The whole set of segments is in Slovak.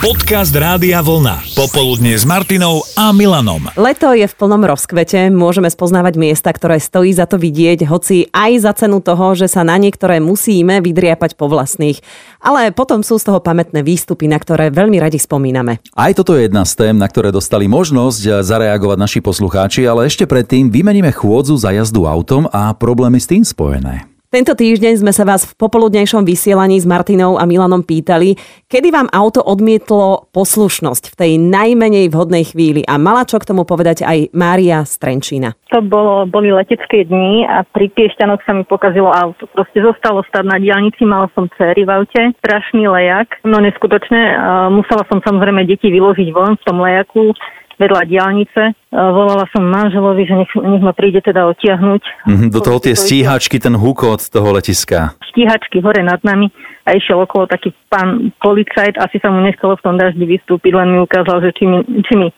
Podcast Rádia Vlna. Popoludne s Martinou a Milanom. Leto je v plnom rozkvete, môžeme spoznávať miesta, ktoré stojí za to vidieť, hoci aj za cenu toho, že sa na niektoré musíme vydriapať po vlastných. Ale potom sú z toho pamätné výstupy, na ktoré veľmi radi spomíname. Aj toto je jedna z tém, na ktoré dostali možnosť zareagovať naši poslucháči, ale ešte predtým vymeníme chôdzu za jazdu autom a problémy s tým spojené. Tento týždeň sme sa vás v popoludnejšom vysielaní s Martinou a Milanom pýtali, kedy vám auto odmietlo poslušnosť v tej najmenej vhodnej chvíli a mala čo k tomu povedať aj Mária Strenčína. To bolo, boli letecké dni a pri Piešťanoch sa mi pokazilo auto. Proste zostalo stať na diálnici, mala som céry v aute, strašný lejak, no neskutočne, musela som samozrejme deti vyložiť von v tom lejaku, vedľa diálnice. Volala som manželovi, že nech, nech ma príde teda otiahnuť. Mm-hmm, do toho tie stíhačky, ten hukot z toho letiska. Stíhačky hore nad nami a išiel okolo taký pán policajt, asi sa mu nechcelo v tom daždi vystúpiť, len mi ukázal, že či mi, či mi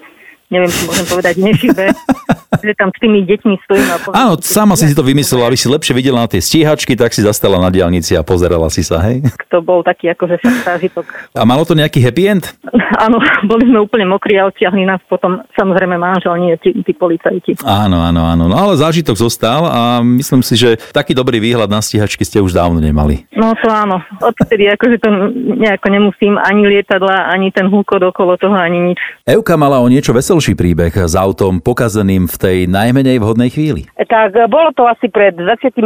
neviem, či môžem povedať, nešibe, že tam s tými deťmi stojím. A povedal, Áno, sama si si to vymyslela, aby si lepšie videla na tie stíhačky, tak si zastala na diálnici a pozerala si sa, hej? To bol taký akože zážitok. A malo to nejaký happy end? Áno, boli sme úplne mokrí a odtiahli nás potom samozrejme manžel, nie tí, tí policajti. Áno, áno, áno. No ale zážitok zostal a myslím si, že taký dobrý výhľad na stíhačky ste už dávno nemali. No to áno. Odtedy akože to nejako nemusím ani lietadla, ani ten húkod okolo toho, ani nič. Euka mala o niečo veselší príbeh s autom pokazeným v tej najmenej vhodnej chvíli. Tak bolo to asi pred 25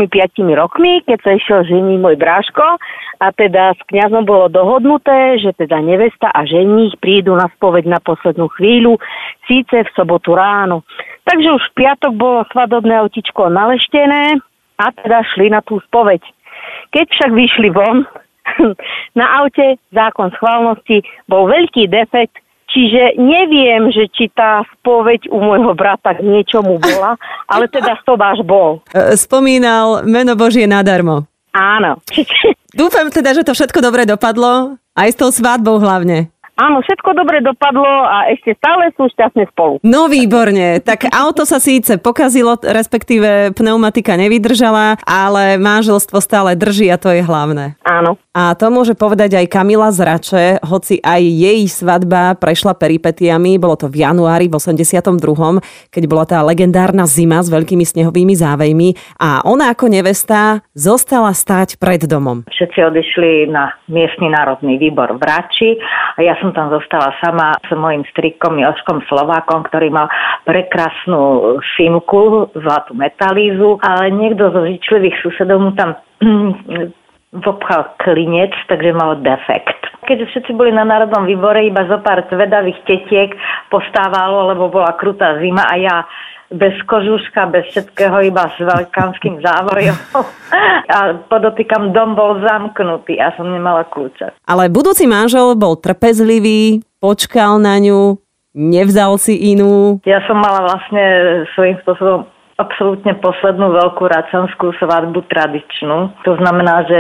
rokmi, keď sa išiel žení môj bráško a teda s kňazom bolo dohodnuté, že teda nevesta a ženích prídu na spoveď na poslednú chvíľu, síce v sobotu ráno. Takže už v piatok bolo svadobné autičko naleštené a teda šli na tú spoveď. Keď však vyšli von, na aute zákon schválnosti bol veľký defekt, čiže neviem, že či tá spoveď u môjho brata k niečomu bola, ale teda sobáš bol. E, spomínal meno Božie nadarmo. Áno. Dúfam teda, že to všetko dobre dopadlo, aj s tou svadbou hlavne. Áno, všetko dobre dopadlo a ešte stále sú šťastné spolu. No výborne, tak auto sa síce pokazilo, respektíve pneumatika nevydržala, ale manželstvo stále drží a to je hlavné. Áno. A to môže povedať aj Kamila Zrače, hoci aj jej svadba prešla peripetiami, bolo to v januári v 82., keď bola tá legendárna zima s veľkými snehovými závejmi a ona ako nevesta zostala stáť pred domom. Všetci odišli na miestny národný výbor v Rači a ja som tam zostala sama s mojim strikom Joškom Slovákom, ktorý mal prekrasnú simku, zlatú metalízu, ale niekto zo žičlivých susedov mu tam vopchal klinec, takže mal defekt. Keďže všetci boli na národnom výbore, iba zo pár zvedavých tetiek postávalo, lebo bola krutá zima a ja bez kožuška, bez všetkého, iba s veľkánskym závojom. A podotýkam, dom bol zamknutý a som nemala kľúče. Ale budúci manžel bol trpezlivý, počkal na ňu, nevzal si inú. Ja som mala vlastne svojím spôsobom absolútne poslednú veľkú racanskú svadbu tradičnú. To znamená, že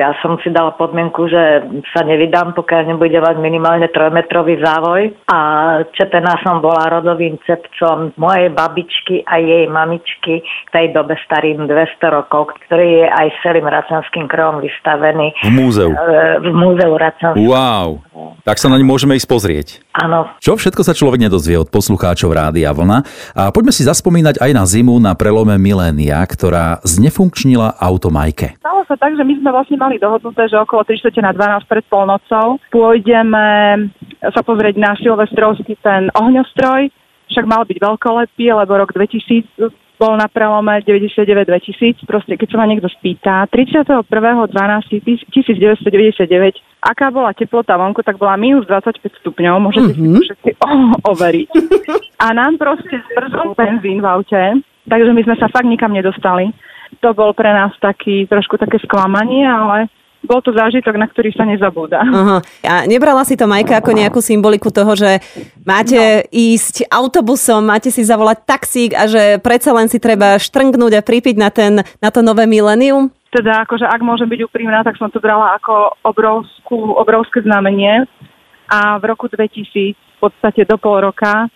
ja som si dala podmienku, že sa nevydám, pokiaľ nebude mať minimálne trojmetrový závoj. A čepená som bola rodovým cepcom mojej babičky a jej mamičky v tej dobe starým 200 rokov, ktorý je aj celým racanským krojom vystavený. V múzeu. E, v múzeu racanským. Wow. Tak sa na ne môžeme ísť pozrieť. Áno. Čo všetko sa človek nedozvie od poslucháčov Rádia Vlna. A poďme si zaspomínať aj na zimu na prelome milénia, ktorá znefunkčnila auto Majke. Stalo sa tak, že my sme vlastne mali dohodnuté, že okolo 3 na 12 pred polnocou pôjdeme sa pozrieť na Silvestrovský ten ohňostroj, však mal byť veľkolepý, lebo rok 2000 bol na prelome 99-2000. Proste, keď sa ma niekto spýta, 31.12.1999, aká bola teplota vonku, tak bola minus 25 stupňov, môžete mm-hmm. si to všetci overiť. A nám proste zmrzol benzín v aute, takže my sme sa fakt nikam nedostali. To bol pre nás taký, trošku také sklamanie, ale bol to zážitok, na ktorý sa nezabúda. Aha. A nebrala si to Majka ako nejakú symboliku toho, že máte no. ísť autobusom, máte si zavolať taxík a že predsa len si treba štrngnúť a pripiť na, ten, na to nové milénium? Teda akože ak môžem byť úprimná, tak som to brala ako obrovskú, obrovské znamenie a v roku 2000, v podstate do pol roka,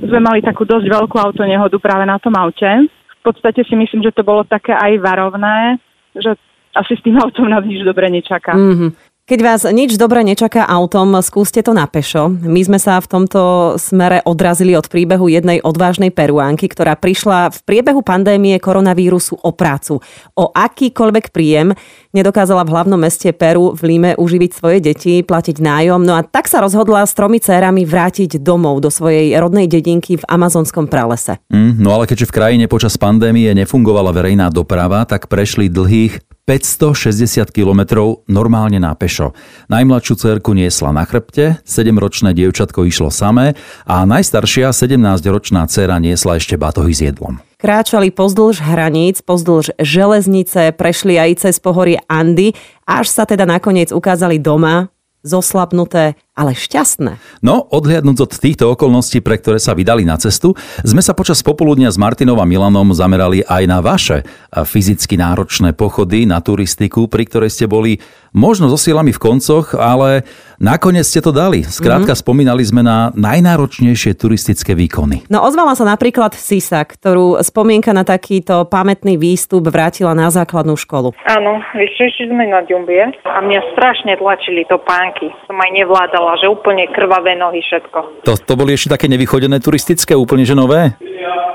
sme mali takú dosť veľkú autonehodu práve na tom aute. V podstate si myslím, že to bolo také aj varovné, že asi s tým autom nás nič dobre nečaká. Mm-hmm. Keď vás nič dobre nečaká autom, skúste to na pešo. My sme sa v tomto smere odrazili od príbehu jednej odvážnej peruánky, ktorá prišla v priebehu pandémie koronavírusu o prácu. O akýkoľvek príjem nedokázala v hlavnom meste Peru v Líme uživiť svoje deti, platiť nájom, no a tak sa rozhodla s tromi cérami vrátiť domov do svojej rodnej dedinky v amazonskom pralese. Mm, no ale keďže v krajine počas pandémie nefungovala verejná doprava, tak prešli dlhých 560 kilometrov normálne na pešo. Najmladšiu cerku niesla na chrbte, 7-ročné dievčatko išlo samé a najstaršia 17-ročná dcera niesla ešte batohy s jedlom. Kráčali pozdĺž hraníc, pozdĺž železnice, prešli aj cez pohorie Andy, až sa teda nakoniec ukázali doma, zoslabnuté, ale šťastné. No, odhliadnúť od týchto okolností, pre ktoré sa vydali na cestu, sme sa počas popoludnia s Martinom a Milanom zamerali aj na vaše fyzicky náročné pochody na turistiku, pri ktorej ste boli možno so silami v koncoch, ale nakoniec ste to dali. Skrátka, mm-hmm. spomínali sme na najnáročnejšie turistické výkony. No ozvala sa napríklad Sisa, ktorú spomienka na takýto pamätný výstup vrátila na základnú školu. Áno, vyšli sme na Ďumbie a mňa strašne tlačili to pánky. Som aj nevládala, že úplne krvavé nohy všetko. To, to boli ešte také nevychodené turistické, úplne že nové?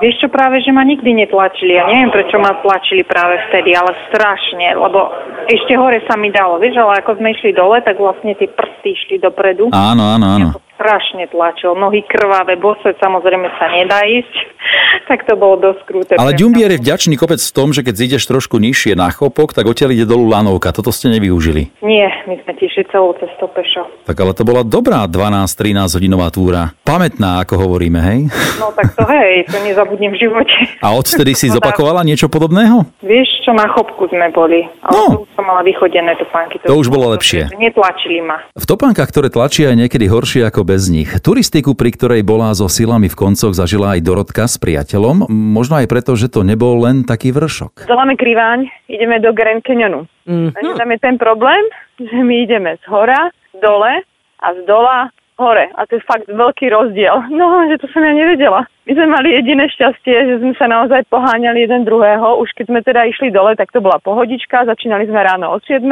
Vieš čo, práve, že ma nikdy netlačili. Ja neviem, prečo ma tlačili práve vtedy, ale strašne, lebo ešte hore sa mi dalo vieš, ale ako sme išli dole, tak vlastne tie prsty išli dopredu. Áno, áno, áno. Ja strašne tlačil, nohy krvavé, bose samozrejme sa nedá ísť, tak to bolo dosť krúte. Ale Ďumbier je vďačný kopec v tom, že keď zídeš trošku nižšie na chopok, tak odtiaľ ide dolu lanovka. Toto ste nevyužili. Nie, my sme tiež celú cestu pešo. Tak ale to bola dobrá 12-13 hodinová túra. Pamätná, ako hovoríme, hej? No tak to hej, to nezabudnem v živote. A odtedy si zopakovala niečo podobného? Vieš čo, na chopku sme boli. Ale No. to už som mala vychodené topánky. To už bolo lepšie. Netlačili ma. V topánkach, ktoré tlačia je niekedy horšie ako bez nich. Turistiku, pri ktorej bola so silami v koncoch, zažila aj Dorotka s priateľom. Možno aj preto, že to nebol len taký vršok. Voláme Kriváň, ideme do Grand Canyonu. Mm. A tam je ten problém, že my ideme z hora, dole a z dola hore. A to je fakt veľký rozdiel. No, že to som ja nevedela. My sme mali jediné šťastie, že sme sa naozaj poháňali jeden druhého. Už keď sme teda išli dole, tak to bola pohodička. Začínali sme ráno o 7.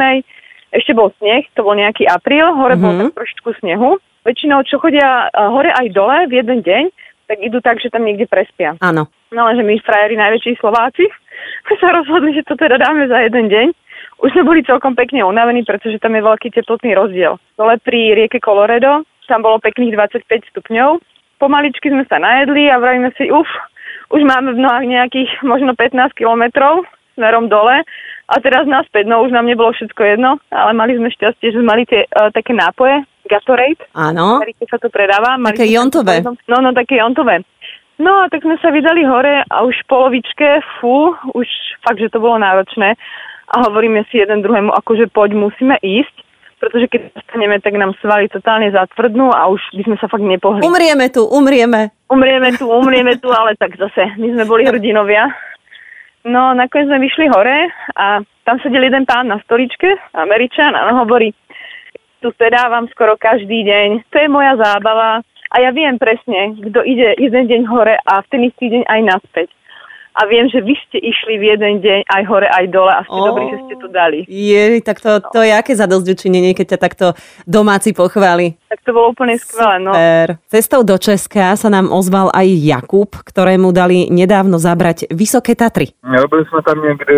Ešte bol sneh, to bol nejaký apríl, hore mm-hmm. bolo tak trošičku snehu. Väčšinou, čo chodia eh, hore aj dole v jeden deň, tak idú tak, že tam niekde prespia. Áno. No lenže my frajeri najväčší Slováci sme sa rozhodli, že to teda dáme za jeden deň. Už sme boli celkom pekne unavení, pretože tam je veľký teplotný rozdiel. Dole pri rieke Colorado, tam bolo pekných 25 stupňov. Pomaličky sme sa najedli a vravíme si, uf, už máme v nohách nejakých možno 15 kilometrov smerom dole a teraz naspäť, no už nám nebolo všetko jedno, ale mali sme šťastie, že sme mali tie uh, také nápoje, Gatorade, Áno. Amerike sa to predáva. Mali Také jontové. No, no, také jontové. No a tak sme sa vydali hore a už v polovičke, fú, už fakt, že to bolo náročné. A hovoríme si jeden druhému, akože poď, musíme ísť, pretože keď zostaneme, tak nám svaly totálne zatvrdnú a už by sme sa fakt nepohli. Umrieme tu, umrieme. Umrieme tu, umrieme tu, ale tak zase, my sme boli hrdinovia. No, nakoniec sme vyšli hore a tam sedel jeden pán na stoličke, Američan, a on hovorí, tu sedávam skoro každý deň, to je moja zábava a ja viem presne, kto ide jeden deň hore a v ten istý deň aj naspäť. A viem, že vy ste išli v jeden deň aj hore, aj dole a ste Ó. dobrí, že ste to dali. Je, tak to, to je aké zadosťučinenie, keď ťa takto domáci pochváli. Tak to bolo úplne skvelé. No. Super. Cestou do Česka sa nám ozval aj Jakub, ktorému dali nedávno zabrať Vysoké Tatry. Jo, byli jsme tam někdy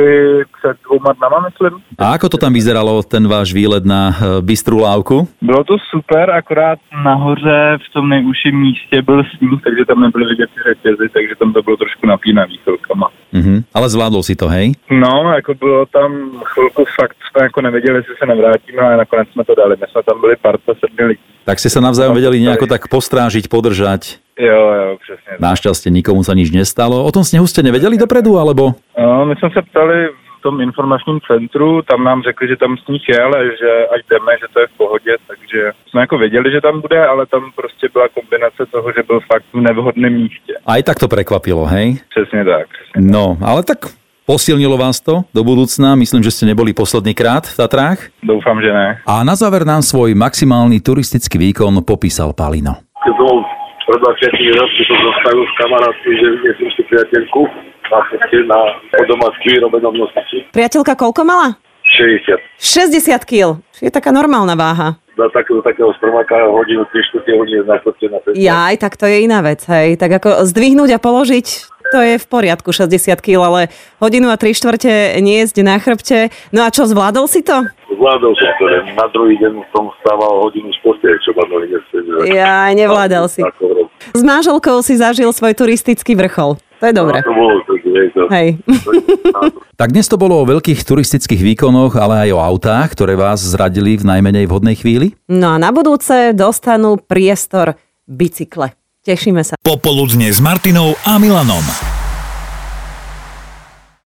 před dvouma dnama, myslím. A ako to tam vyzeralo, ten váš výlet na eh, Bystrú lávku? Bylo to super, akorát nahoře v tom nejužším místě byl sníh, takže tam nebyly vidět řetězy, takže tam to bylo trošku napínavý chvilkama. Mhm. Ale zvládol si to, hej? No, jako bylo tam chvilku fakt, jsme jako nevěděli, jestli se nevrátíme, ale nakonec jsme to dali. My jsme tam byli parta sedmi lidí. Tak ste sa navzájom vedeli nejako tak postrážiť, podržať. Jo, jo, přesně. Našťastie nikomu sa nič nestalo. O tom snehu ste nevedeli dopredu, alebo? No, my jsme se ptali tom informačním centru, tam nám řekli, že tam sníh je, ale že ať jdeme, že to je v pohodě, takže jsme jako věděli, že tam bude, ale tam prostě byla kombinace toho, že byl fakt v nevhodném místě. Aj tak to prekvapilo, hej? Přesně tak. Přesně No, ale tak posilnilo vás to do budúcna. Myslím, že ste neboli posledný krát v Tatrách. Doufám, že ne. A na záver nám svoj maximálny turistický výkon popísal Palino. keď som pred 20 rokmi som zastavil s kamarátmi, že vyniesím si priateľku na ceste na po domácku vyrobenom nosiči. Priateľka koľko mala? 60. 60 kg. Je taká normálna váha. Na takého, takého stromáka hodinu, 3 čtvrte hodiny na chrbte na ceste. Ja, aj tak to je iná vec, hej. Tak ako zdvihnúť a položiť, to je v poriadku, 60 kg, ale hodinu a 3 štvrte niesť na chrbte. No a čo, zvládol si to? Zvládol som to, na druhý deň som stával hodinu z postele, čo ma nohy. Ja, nevládal si. S manželkou si zažil svoj turistický vrchol. To je dobre. To bolo, to, hej, to, Hej. Tak dnes to bolo o veľkých turistických výkonoch, ale aj o autách, ktoré vás zradili v najmenej vhodnej chvíli? No a na budúce dostanú priestor bicykle. Tešíme sa. Popoludne s Martinou a Milanom.